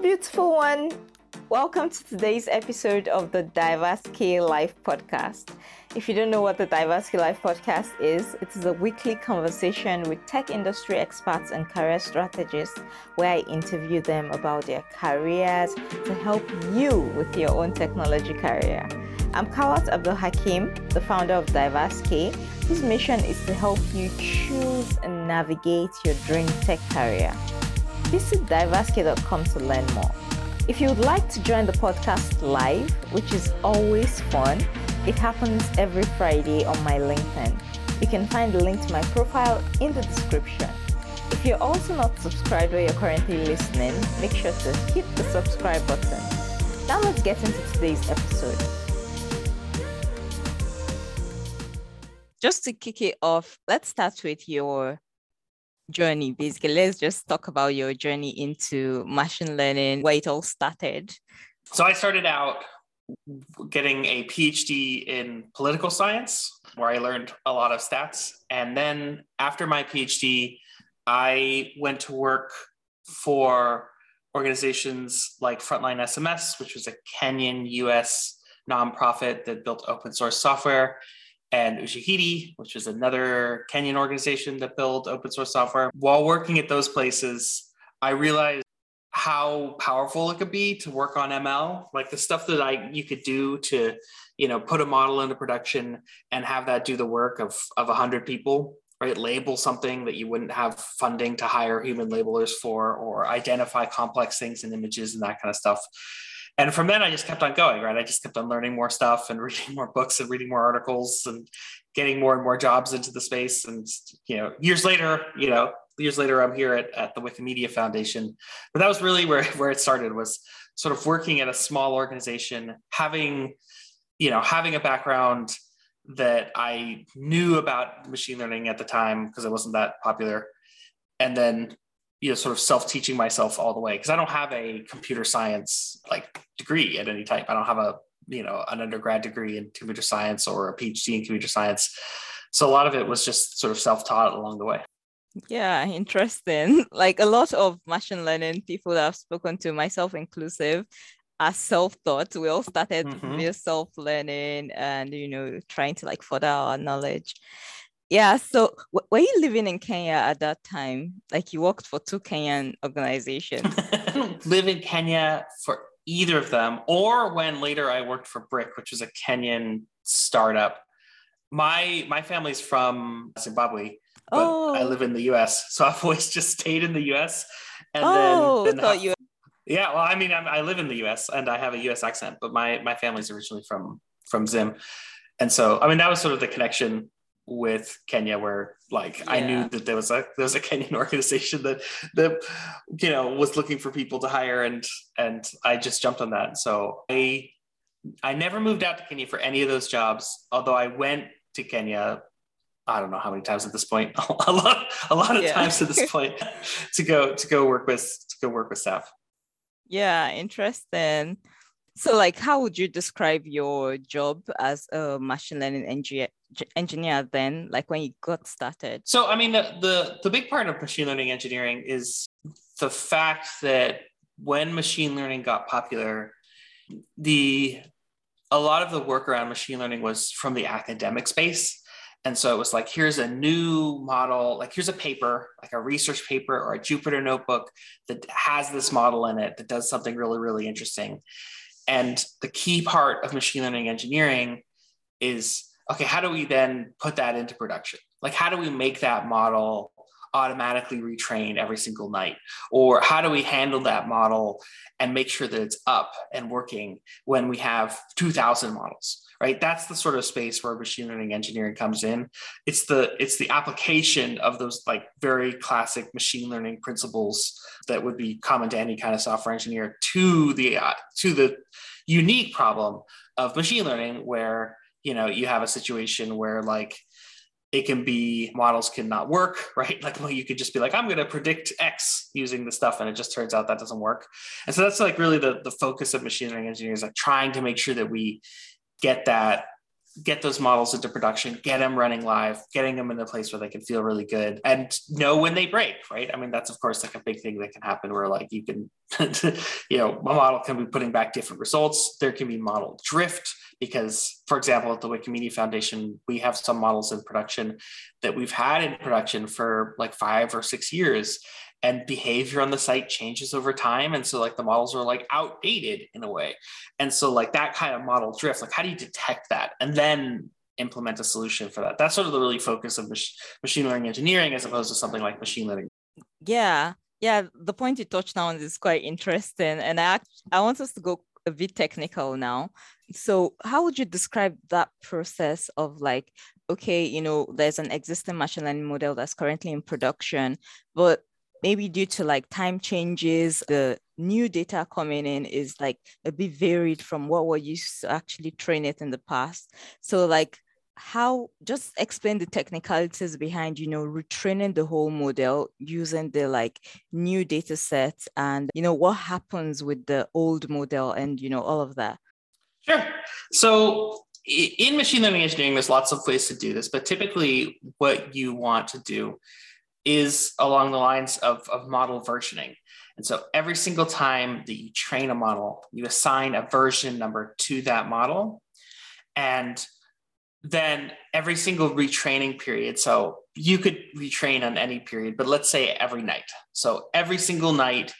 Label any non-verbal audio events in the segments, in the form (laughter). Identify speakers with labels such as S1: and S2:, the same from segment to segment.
S1: beautiful one. Welcome to today's episode of the Diverse K Life podcast. If you don't know what the DiverseK Life podcast is, it is a weekly conversation with tech industry experts and career strategists where I interview them about their careers to help you with your own technology career. I'm Khaulat Abdulhakeem, the founder of DiverseK, whose mission is to help you choose and navigate your dream tech career. Visit diversek.com to learn more. If you would like to join the podcast live, which is always fun, it happens every Friday on my LinkedIn. You can find the link to my profile in the description. If you're also not subscribed where you're currently listening, make sure to hit the subscribe button. Now let's get into today's episode. Just to kick it off, let's start with your journey basically. Let's just talk about your journey into machine learning where it all started.
S2: So i started out getting a phd in political science where i learned a lot of stats. And then after my phd i went to work for organizations like frontline sms which was a kenyan us nonprofit that built open source software and Ushahidi, which is another Kenyan organization that built open source software. While working at those places, I realized how powerful it could be to work on ML, like the stuff that I you could do to, you know, put a model into production and have that do the work of of a hundred people, right? Label something that you wouldn't have funding to hire human labelers for, or identify complex things in images and that kind of stuff and from then I just kept on going, right? I just kept on learning more stuff and (laughs) reading more books and reading more articles and getting more and more jobs into the space. And you know, years later, you know, years later, I'm here at, at the Wikimedia Foundation. But that was really where, (laughs) where it started was sort of working at a small organization, having, you know, having a background that I knew about machine learning at the time because it wasn't that popular. And then you know sort of self-teaching myself all the way because i don't have a computer science like degree at any type. I don't have a you know an undergrad degree in computer science or a phd in computer science. So a lot of it was just sort of self-taught along the way.
S1: Yeah interesting. (laughs) Like a lot of machine learning people that i've spoken to myself inclusive are self-taught. We all started mm-hmm. via self-learning and you know trying to like further our knowledge yeah. So w- were you living in Kenya at that time? Like you worked for two Kenyan organizations? (laughs)
S2: I don't live in Kenya for either of them, or when later I worked for BRCK, which was a Kenyan startup. My my family's from Zimbabwe, but oh. I live in the US. So (laughs) I've always just stayed in the US.
S1: And oh, then, then thought you
S2: yeah, well, I mean, I'm, i live in the U.S. and I have a U.S. accent, but my my family's originally from from Zim, and so I mean that was sort of the connection with Kenya where like yeah. I knew that there was a there was a Kenyan (laughs) organization that that you know was looking for people to hire and and I just jumped on that. So I I never moved out to Kenya for any of those jobs, although I went to Kenya I don't know how many times at this point, (laughs) a lot, a lot of yeah. times at this point (laughs) to go to go work with to go work with staff.
S1: Yeah, interesting. So, like, how would you describe your job as a machine learning engineer, engineer then, like when you got started?
S2: So, I mean, the, the, the big part of machine learning engineering is the fact that when machine learning got popular, the a lot of the work around machine learning was from the academic space. And so it was like, here's a new model, like here's a paper, like a research paper or a Jupyter notebook that has this model in it that does something really, really interesting. And the key part of machine learning engineering is okay, how do we then put that into production? Like, how do we make that model automatically retrain every single night? Or how do we handle that model and make sure that it's up and working when we have 2,000 models? right that's the sort of space where machine learning engineering comes in it's the it's the application of those like very classic machine learning principles that would be common to any kind of software engineer to the uh, to the unique problem of machine learning where you know you have a situation where like it can be models cannot work, (laughs) right? Like well, you could just be like, I'm going to predict X using the stuff, and it just turns out that doesn't work. And so that's like really the, the focus of machine learning engineers, like trying to make sure that we get that get those models into production, get them running live, getting them in a place where they can feel really good and know when they break, right? I mean, that's of course like a big thing that can happen where like you can, (laughs) you know, a model can be putting back different results. There can be model drift because, for example, at the Wikimedia Foundation, we have some models in production that we've had in production for like five or six years and behavior on the site changes over time. And so like the models are like outdated in a way. And so like that kind of model drift like how do you detect that and then implement a solution for that? That's sort of the really focus of mach- machine learning engineering as opposed to something like machine learning.
S1: Yeah. Yeah the point you touched on is quite interesting. And i i want us to go a bit technical now. So how would you describe that process of like okay you know there's an existing machine learning model that's currently in production but maybe due to like time changes, the new data coming in is like a bit varied from what we used to actually train it in the past. So like how just explain the technicalities behind you know retraining the whole model using the like new data sets and you know what happens with the old model and you know all of that
S2: sure so in machine learning engineering there's lots of ways to do this but typically what you want to do is along the lines of, of model versioning. And so every single time that you train a model, you assign a version number to that model. And then every single retraining period, so you could retrain on any period, but let's say every night. So every single night,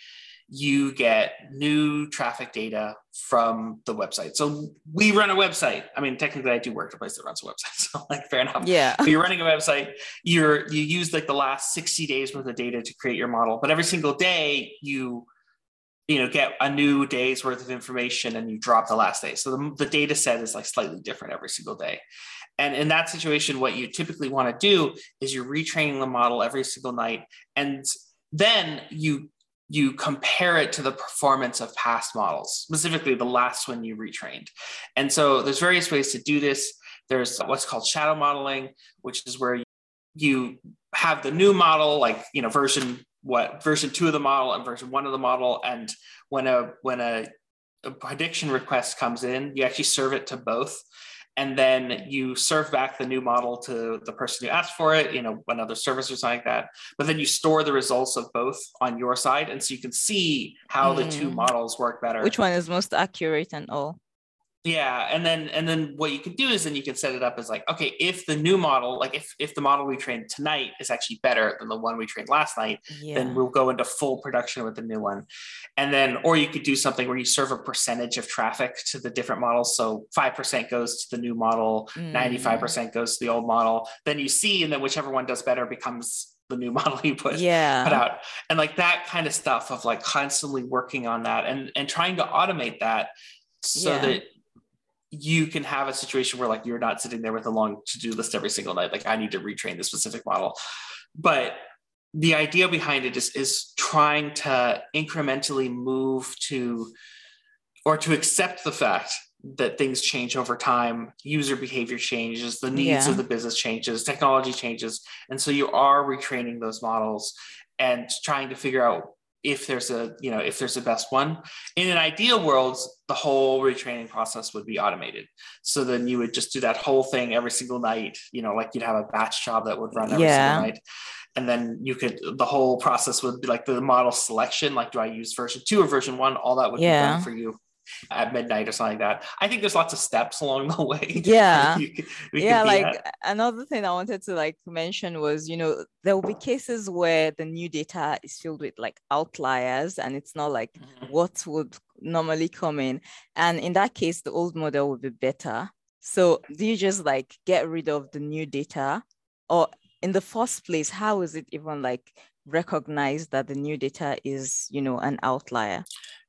S2: you get new traffic data from the website. So we run a website. I mean, technically, I do work at a place that runs a website. (laughs) So, like, fair enough.
S1: Yeah.
S2: But you're running a website. You're you use like the last 60 days worth of data to create your model. But every single day, you you know get a new day's worth of information and you drop the last day. So the, the data set is like slightly different every single day. And in that situation, what you typically want to do is you're retraining the model every single night, and then you you compare it to the performance of past models, specifically the last one you retrained. And so there's various ways to do this. There's what's called shadow modeling, which is where you have the new model, like you know, version what version two of the model and version one of the model. And when a when a, a prediction request comes in, you actually serve it to both and then you serve back the new model to the person who asked for it, you know, another service or something like that. But then you store the results of both on your side. And so you can see how mm. the two mm. models work better.
S1: Which one is most accurate and all?
S2: Yeah and then and then what you can do is then you can set it up as like okay if the new model like if if the model we trained tonight is actually better than the one we trained last night yeah. then we'll go into full production with the new one and then or you could do something where you serve a percentage of traffic to the different models so 5% goes to the new model mm. 95% goes to the old model then you see and then whichever one does better becomes the new (laughs) model you put,
S1: yeah.
S2: put out and like that kind of stuff of like constantly working on that and and trying to automate that so yeah. that you can have a situation where like you're not sitting there with a long to-do list every single night like i need to retrain this specific model but the idea behind it is is trying to incrementally move to or to accept the fact that things change over time user behavior changes the needs yeah. of the business changes technology changes and so you are retraining those models and trying to figure out if there's a you know if there's a best one. In an ideal world the whole retraining process would be automated. So then you would just do that whole thing every single night you know like you'd have a batch job that would run every yeah. single night. And then you could the whole process would be like the model selection like do i use version two or version one? All that would yeah. be done for you at midnight or something like that. I think there's lots of steps along the (laughs) way.
S1: Yeah. yeah. Like at. another thing I wanted to like mention was, you know, there will be cases where the new data is filled with like outliers and it's not like mm-hmm. what would normally come in. And in that case, the old model would be better. So do you just like get rid of the new data or in the first place, how is it even like recognized that the new data is, you know, an outlier?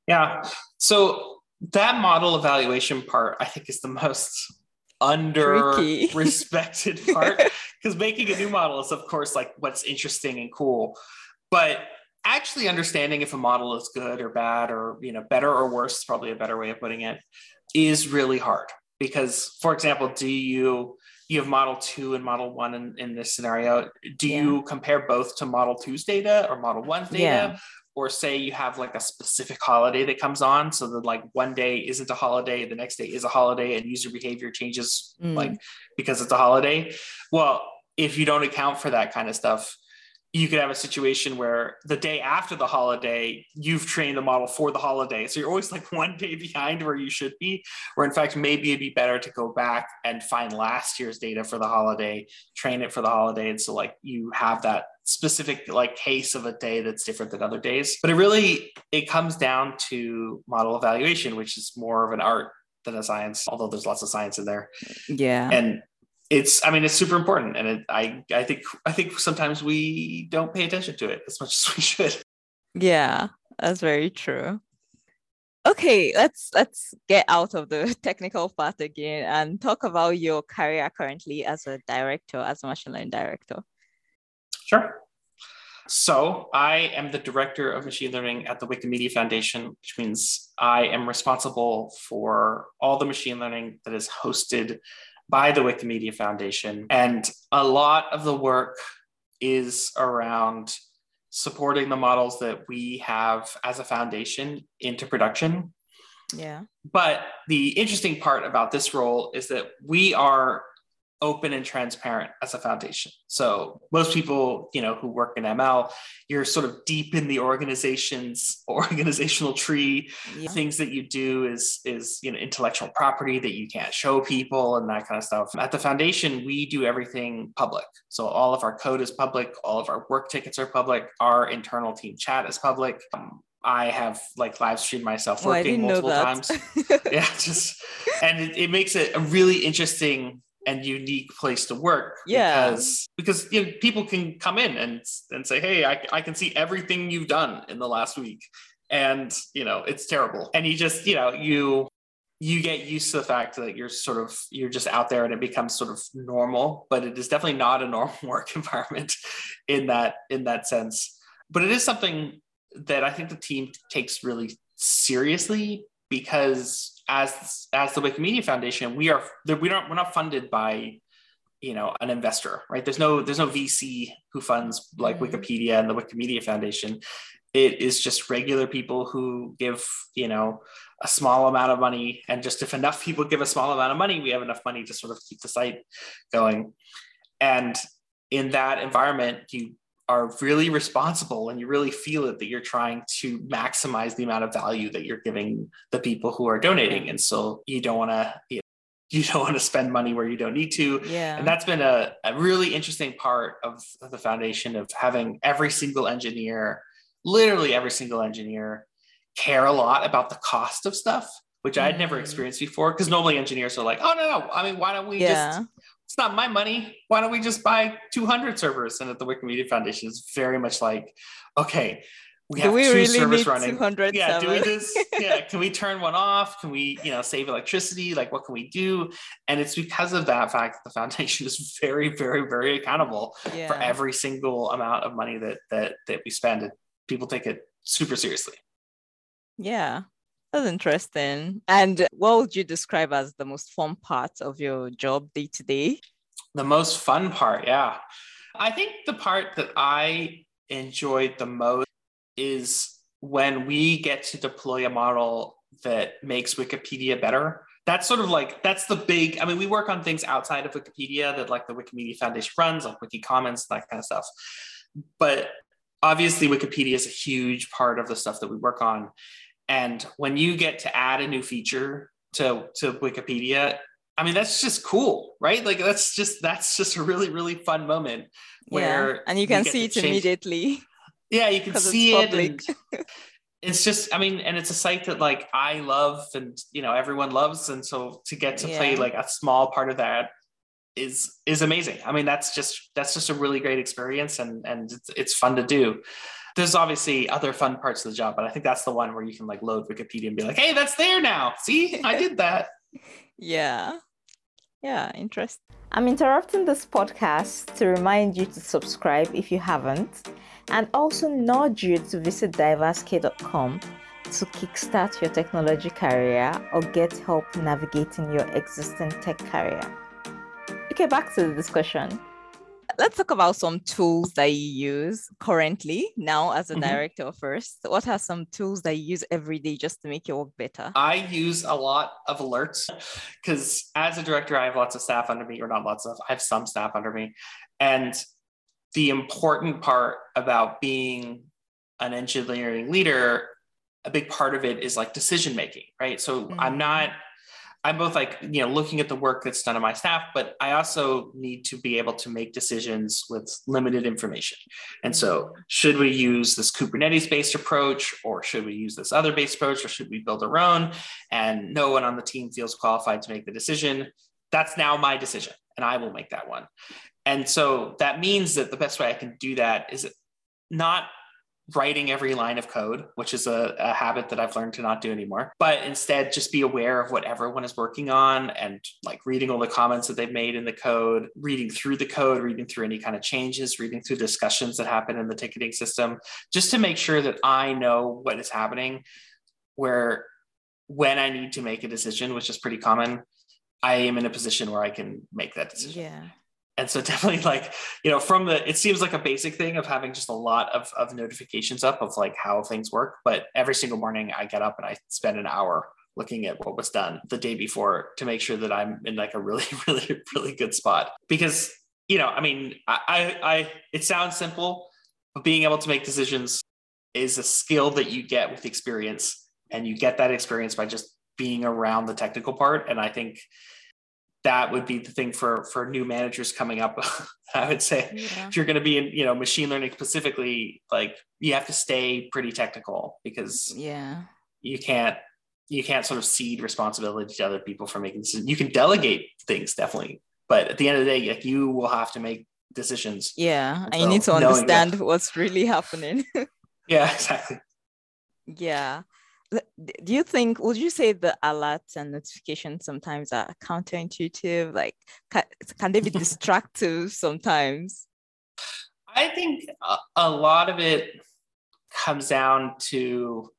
S2: Yeah. So that model evaluation part, I think, is the most under respected (laughs) part because making a new model is, of course, like what's interesting and cool. But actually understanding if a model is good or bad or you know better or worse is probably a better way of putting it is really hard. Because for example do you you have model two and model one in, in this scenario. Do yeah. you compare both to model two's data or model one's data? Yeah or say you have like a specific holiday that comes on so that like one day isn't a holiday the next day is a holiday and user behavior changes mm. like because it's a holiday well if you don't account for that kind of stuff you could have a situation where the day after the holiday, you've trained the model for the holiday. So you're always like (laughs) one day behind where you should be. Where in fact, maybe it'd be better to go back and find last year's data for the holiday, train it for the holiday. And so like you have that specific like case of a day that's different than other days. But it really it comes down to model evaluation, which is more of an art than a science, although there's lots of science in there.
S1: Yeah.
S2: And it's i mean it's super important and it, i i think i think sometimes we don't pay attention to it as much (laughs) as we should.
S1: Yeah that's very true. Okay let's let's get out of the (laughs) technical part again and talk about your career currently as a director as a machine learning director.
S2: Sure. So i am the director of machine learning at the wikimedia foundation which means i am responsible for all the machine learning that is hosted by the Wikimedia Foundation. And a lot of the work is around supporting the models that we have as a foundation into production.
S1: Yeah.
S2: But the interesting part about this role is that we are open and transparent as a foundation. So most people, you know, who work in ML, you're sort of deep in the organization's (laughs) organizational tree. Yeah. Things that you do is is you know intellectual property that you can't show people and that kind of stuff. At the foundation, we do everything public. So all of our code is public, all of our work tickets are public, our internal team chat is public. Um, I have like live streamed myself working multiple times. (laughs) yeah, just and it, it makes it a really interesting and unique place to work
S1: yeah.
S2: because because you know, people can come in and and say hey I, I can see everything you've done in the last week. And you know it's terrible. And you just you know you you get used to the fact that you're sort of you're just out there and it becomes sort of normal but it is definitely not a normal (laughs) work environment in that in that sense. But it is something that i think the team takes really seriously because as as the Wikimedia Foundation, we are we don't we're not funded by you know an investor, right? There's no there's no VC who funds like mm-hmm. Wikipedia and the Wikimedia Foundation. It is just regular people who give you know a small amount of money, and just if enough people give a small amount of money, we have enough money to sort of keep the site going. And in that environment, you are really responsible and you really feel it that you're trying to maximize the amount of value that you're giving the people who are donating and so you don't want to you, know, (laughs) you don't want to spend money where you don't need to
S1: yeah
S2: and that's been a, a really interesting part of, the foundation of having every single engineer literally every single engineer care a lot about the cost of stuff which mm. I'd never mm. experienced before. Because normally engineers are like, oh no, no, I mean, why don't we yeah. just it's not my money. Why don't we just buy 200 servers? And at the Wikimedia Foundation, it's very much like, okay, we have we two really servers running. Yeah, do we just yeah, can we turn one off? Can we, you know, save electricity? Like what can we do? And it's because of that fact that the foundation (laughs) is very, very, very accountable yeah. for every single amount of money that that that we spend. And people take it super seriously.
S1: Yeah. That's interesting. And what would you describe as the most fun part of your job day to day?
S2: The most fun part, yeah. I think the part that I enjoyed the most is when we get to deploy a model that makes Wikipedia better. That's sort of like that's the big. I mean, we work on things outside of Wikipedia that like the Wikimedia Foundation runs, like Wiki Commons, that kind of stuff. But obviously, Wikipedia is a huge part of the stuff that we work on. And when you get to add a new feature to, to Wikipedia, I mean, that's just cool, right? Like that's just that's just a really, really fun moment where
S1: yeah. and you can see it change. immediately.
S2: Yeah, you can (laughs) see it. it's just, I mean, and it's a site that like I love and you know everyone loves. And so to get to yeah. play like a small part of that is is amazing. I mean, that's just that's just a really great experience and and it's, it's fun to do there's obviously other fun parts of the job, but I think that's the one where you can like load Wikipedia and be like, hey, that's there now. See, I did that. (laughs)
S1: yeah. Yeah, interesting. I'm interrupting this podcast to remind you to subscribe if you haven't, and also nudge you to visit diversek.com to kickstart your technology career or get help navigating your existing tech career. Okay, back to the discussion. Let's talk about some tools that you use currently now as a
S2: Mhm.
S1: director first. What are some tools that you use every day just to make your work better?
S2: I use a lot of alerts because as a director, I have lots of staff under me, or not lots of, I have some staff under me. And the important part about being an engineering leader, a big part of it is like decision making, right? So I'm
S1: Mhm.
S2: not, I'm both like, you know, looking at the work that's done on my staff, but I also need to be able to make decisions with limited information. And so, should we use this Kubernetes based approach, or should we use this other based approach, or should we build our own? And no one on the team feels qualified to make the decision. That's now my decision, and I will make that one. And so that means that the best way I can do that is not writing every line of code, which is a, a habit that I've learned to not do anymore, but instead just be aware of what everyone is working on and like reading all the comments that they've made in the code, reading through the code, reading through any kind of changes, reading through discussions that happen in the ticketing system, just to make sure that I know what is happening. Where when I need to make a decision, which is pretty common, I am in a position where I can make that decision
S1: Yeah.
S2: And so (laughs) definitely like you know from the it seems like a basic thing of having just a lot of, of notifications up of like how things work. But every single morning i get up and i spend an hour looking at what was done the day before to make sure that i'm in like a really (laughs) really really good spot. Because you know i mean i i, I it sounds simple but being able to make decisions is a skill that you get with experience. And you get that experience by just being around the technical part. And i think that would be the thing for for new managers coming up (laughs) i would say
S1: Yeah.
S2: if you're going to be in you know machine learning specifically like you have to stay pretty technical because
S1: Yeah.
S2: you can't you can't sort of cede responsibility to other people for making decisions you can delegate things definitely but at the end of the day like you will have to make decisions
S1: Yeah. And you
S2: So
S1: need to understand what's really happening. (laughs)
S2: yeah exactly
S1: Yeah. Do you think, would you say the alerts and notifications sometimes are counterintuitive? Like, can, can they be (laughs) distractive sometimes?
S2: I think a, a lot of it comes down to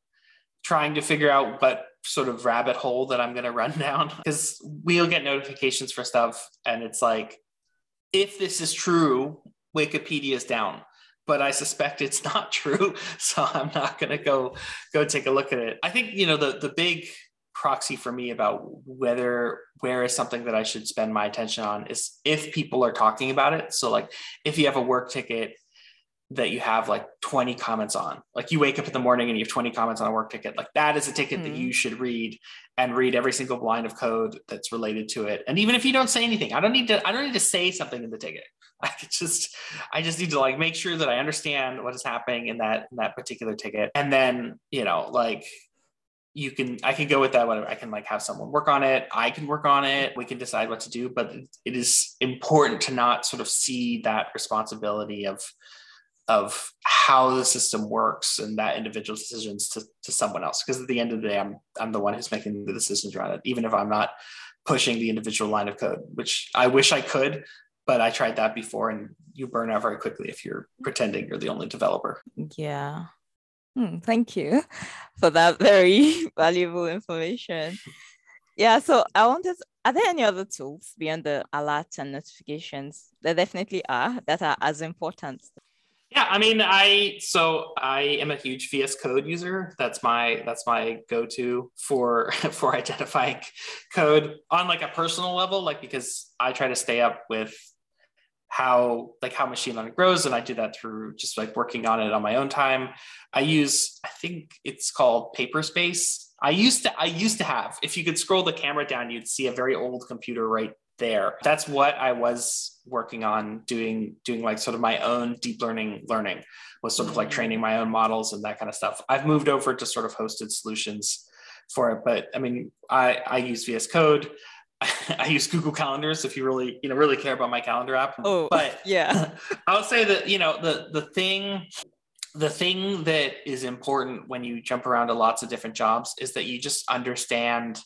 S2: trying to figure out what sort of rabbit hole that I'm going to run (laughs) down because we'll get notifications for stuff and it's like if this is true Wikipedia is down but I suspect it's (laughs) not true so I'm not going to go go take a look at it. I think you know the the big proxy for me about whether where is something that I should spend my attention on is if people are talking about it. So like if you have a work ticket that you have like 20 comments on, like you wake up in the morning and you have 20 comments on a work ticket, like that is a ticket that
S1: Mhm.
S2: you should read and read every single line of code that's related to it. And even if you don't say anything, I don't need to, I don't need to say something in the ticket. (laughs) I could just, I just need to like make sure that I understand what is happening in that, in that particular ticket. And then, you know, like you can i can go with that whatever i can like have someone work on it i can work on it we can decide what to do but it is important to not sort of see that responsibility of of how the system works and that individual decisions to, to someone else because at the end of the day i'm i'm the one who's making the decisions around it even if i'm not pushing the individual line of code which i wish i could but i tried that before and you burn out very quickly if you're pretending you're the only developer
S1: Yeah. Hmm, thank you (laughs) for that very (laughs) valuable information. Yeah, so I wanted, are there any other tools beyond the alerts and notifications? There definitely are that are as important.
S2: Yeah, I mean, I so I am a huge VS Code user. That's my that's my go-to for (laughs) for identifying code on like a personal level, like because I try to stay up with how like how machine learning grows, and I do that through just like working on it on my own time. I use I think it's called Paperspace. I used to I used to have if you could scroll the camera down, you'd see a very old computer right there. That's what I was working on doing, doing like sort of my own deep learning learning was sort of like mm-hmm. training my own models and that kind of stuff. I've moved over to sort of hosted solutions for it, but I mean, I, I use VS Code. (laughs) I use Google Calendars if you really, you know, really care about my calendar app.
S1: Oh,
S2: but (laughs)
S1: yeah. (laughs)
S2: I'll say that, you know, the the thing the thing that is important when you jump around to lots of different jobs is that you just understand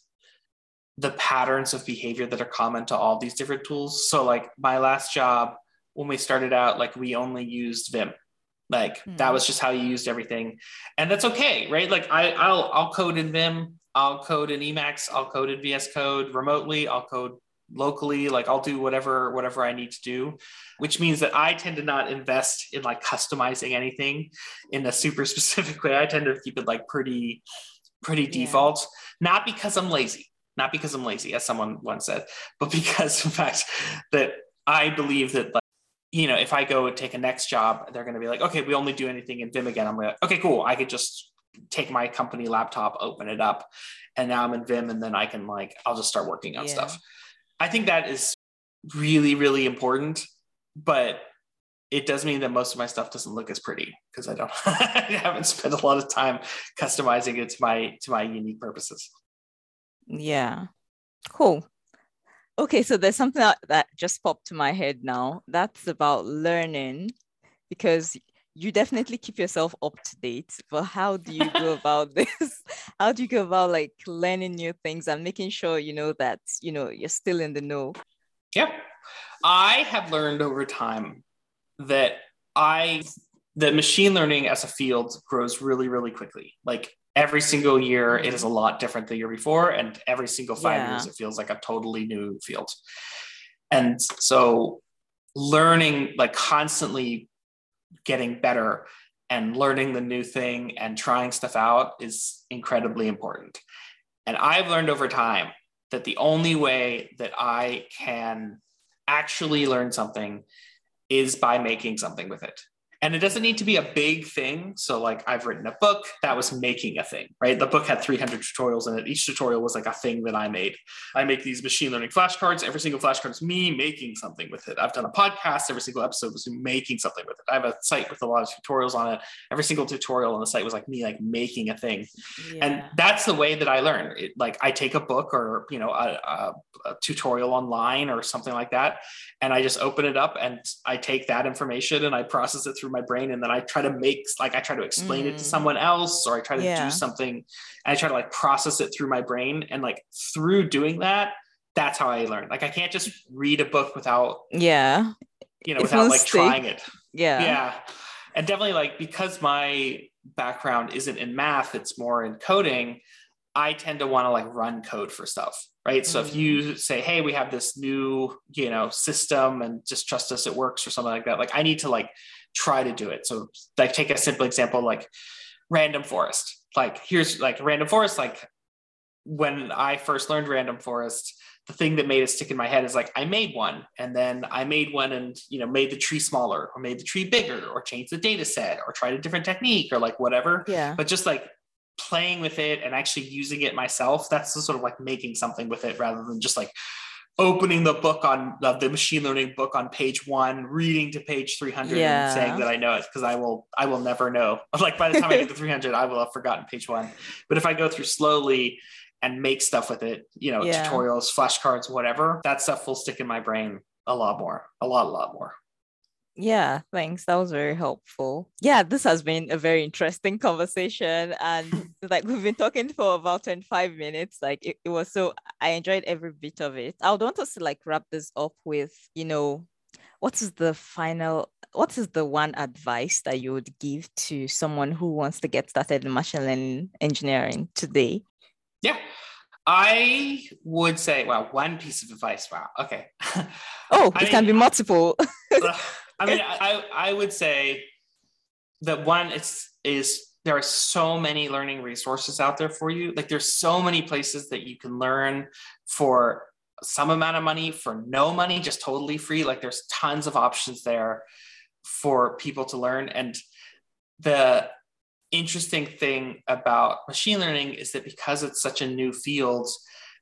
S2: the patterns of behavior that are common to all these different tools. So like my last job, when we started out, like we only used Vim. Like
S1: Hmm.
S2: that was just how you used everything. And that's okay, right? Like I, I'll I'll code in Vim, I'll code in Emacs, I'll code in VS Code remotely, I'll code locally like i'll do whatever whatever i need to do which means that i tend to not invest in like customizing anything in a super (laughs) specific way i tend to keep it like pretty pretty yeah. default not because i'm lazy not because i'm lazy as someone once said but because (laughs) in fact that i believe that like you know if i go and take a next job they're going to be like okay we only do anything in vim again i'm like okay cool i could just take my company laptop open it up and now i'm in vim and then i can like i'll just start working on yeah. stuff I think that is really, really important, but it does mean that most of my stuff doesn't look as pretty because I don't (laughs) I haven't spent a lot of time customizing it to my to my unique purposes.
S1: Yeah. Cool. Okay, so there's something that just popped to my head now. That's about learning because you definitely keep yourself up to date but how do you go about (laughs) this how do you go about like learning new things and making sure you know that you know you're still in the know
S2: yep i have learned over time that i that machine learning as a field grows really really quickly like every single year it is a mm-hmm. lot different the year before and every single five yeah. years it feels like a totally new field and so learning like constantly getting better and learning the new thing and trying stuff out is incredibly important. And I've learned over time that the only way that I can actually learn something is by making something with it and it doesn't need to be a big thing. So like i've written a book that was making a thing right? The book had 300 tutorials in it each tutorial was like a thing that i made. I make these machine learning flashcards. Every single flashcard is me making something with it. I've done a podcast. Every single episode was me making something with it. I have a site with a lot of tutorials on it. Every single tutorial on the site was like me like making a thing. Yeah. and that's the way that i learn. It, like i take a book or you know a, a, a tutorial online or something like that and i just open it up and i take that information and i process it through my brain and then I try to make like I try to explain mm. it to mm. someone else or I try to yeah. do something and I try to like process it through my brain and like through doing that that's how I learn. Like I can't just read a book without
S1: yeah
S2: you know without like trying it.
S1: Yeah.
S2: Yeah. And definitely like because my background isn't in math, it's more in coding. I tend to want to like run code for stuff, right? Mm-hmm. So if you mm. say, "Hey, we have this new, you know, system and just trust us it works" or something like that, like I need to like try to do it. So like take a simple example like random forest. Like here's like random forest like when I first learned random forest, the thing that made it stick in my head is like I made one and then I made one and you know made the tree smaller or made the tree bigger or changed the data set or tried a different technique or like whatever.
S1: Yeah.
S2: But just like playing with it and actually using it myself, that's the sort of like making something with it rather than just like opening the book on uh, the machine learning book on page one, reading to page 300 yeah. and saying that I know it because I will, I will never know. (laughs) Like by the time I get to 300, I will have forgotten page one. But if I go through slowly and make stuff with it, you know, yeah. tutorials, flashcards, whatever, that stuff will stick in my brain a lot more, a lot, a lot more.
S1: Yeah, thanks. That was very helpful. Yeah, this has been a very interesting conversation. And (laughs) (laughs) like we've been talking for about 25 minutes. Like it, it was so I enjoyed every bit of it. I would want us to like wrap this up with, you know, what is the final what is the one advice that you would give to someone who wants to get started in machine learning engineering today?
S2: Yeah. I would say, well, one piece of advice. Wow. Okay. (laughs)
S1: Oh, it mean, can be multiple.
S2: I mean, (laughs) I, I would say that one is is there are so many learning resources out there for you. Like there's so many places that you can learn for some amount of money, for no money, just totally free. Like there's tons of options there for people to learn. And the interesting thing about machine learning is that because it's such a new field,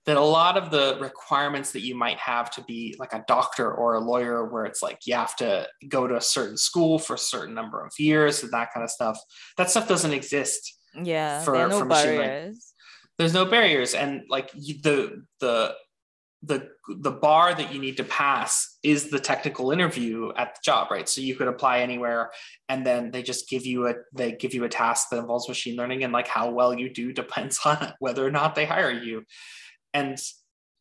S2: that a lot of the requirements that you might have to be like a doctor or a lawyer where it's like you have to go to a certain school for a certain number of years and that kind of stuff that stuff doesn't exist
S1: yeah for, there are no for barriers.
S2: There's no barriers and like the the the the bar that you need to pass is the technical interview at the job right? So you could apply anywhere and then they just give you a they give you a task that involves machine learning and like how well you do depends (laughs) on whether or not they hire you and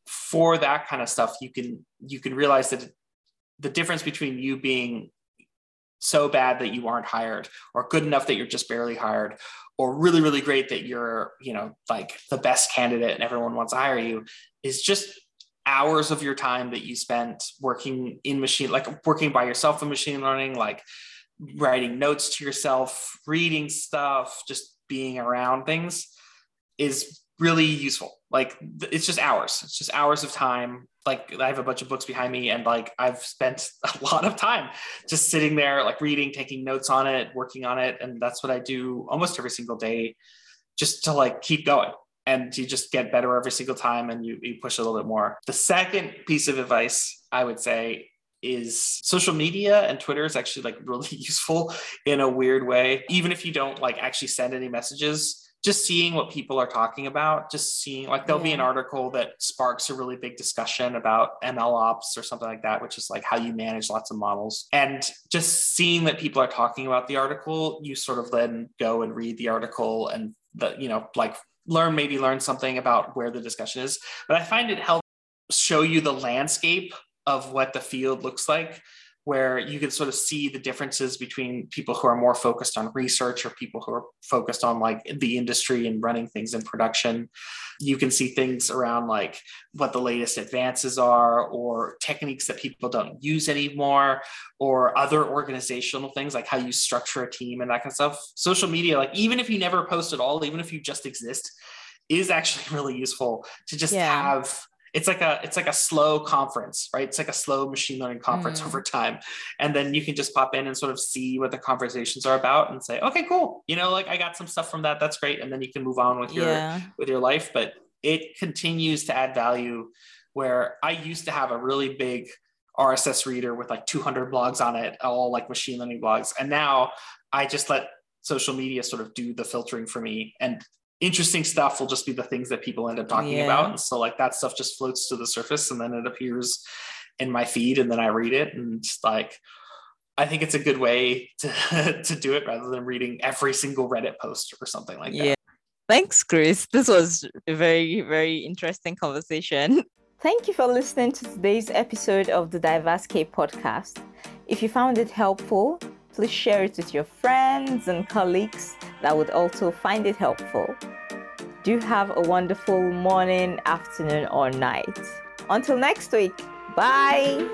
S2: for that kind of stuff you can you can realize that the difference between you being so bad that you aren't hired or good enough that you're just barely hired or really really great that you're you know like the best candidate and everyone wants to hire you is just hours of your time that you spent working in machine, like working by yourself in machine learning, like writing notes to yourself, reading stuff, just being around things is really useful. Like it's just hours. It's just hours of time. Like I have a bunch of books behind me and like I've spent (laughs) a lot of time just sitting there, like reading, taking notes on it, working on it. And that's what I do almost every single day just to like keep going and you just get better every single time and you, you push a little bit more. The second piece of advice I would say is social media and Twitter is actually like (laughs) really useful in a weird way. Even if you don't like actually send any messages, just seeing what people are talking about, just seeing like there'll yeah. be an article that sparks a really big discussion about ML ops or something like that, which is like how you manage lots of models. And just seeing that people are talking about the article, you sort of then go and read the article and the, you know, like learn maybe learn something about where the discussion is but i find it helps show you the landscape of what the field looks like where you can sort of see the differences between people who are more focused on research or people who are focused on like the industry and running things in production. You can see things around like what the latest advances are or techniques that people don't use anymore or other organizational things like how you structure a team and that kind of stuff. Social media, like even if you never post at all, even if you just exist, is actually (laughs) really useful to just yeah. have it's like a it's like a slow conference right? It's like a slow machine learning conference mm. over time. And then you can just pop in and sort of see what the conversations are about and say okay cool. You know like i got some stuff from that. That's great. And then you can move on with your yeah. with your life. But it continues to add value where i used to have a really big rss reader with like 200 blogs on it all like machine learning blogs. And now i just let social media sort of do the filtering for me. And interesting stuff will just be the things that people end up talking yeah. about. And so like that stuff just floats to the surface and then it appears in my feed and then I read it and like I think it's a good way to (laughs) to do it rather than reading every single Reddit post or something like that. Yeah.
S1: Thanks, Chris. This was a very, very interesting conversation. (laughs) Thank you for listening to today's episode of the DiverseK podcast. If you found it helpful, please share it with your friends and colleagues that would also find it helpful. Do have a wonderful morning, afternoon, or night. Until next week, bye.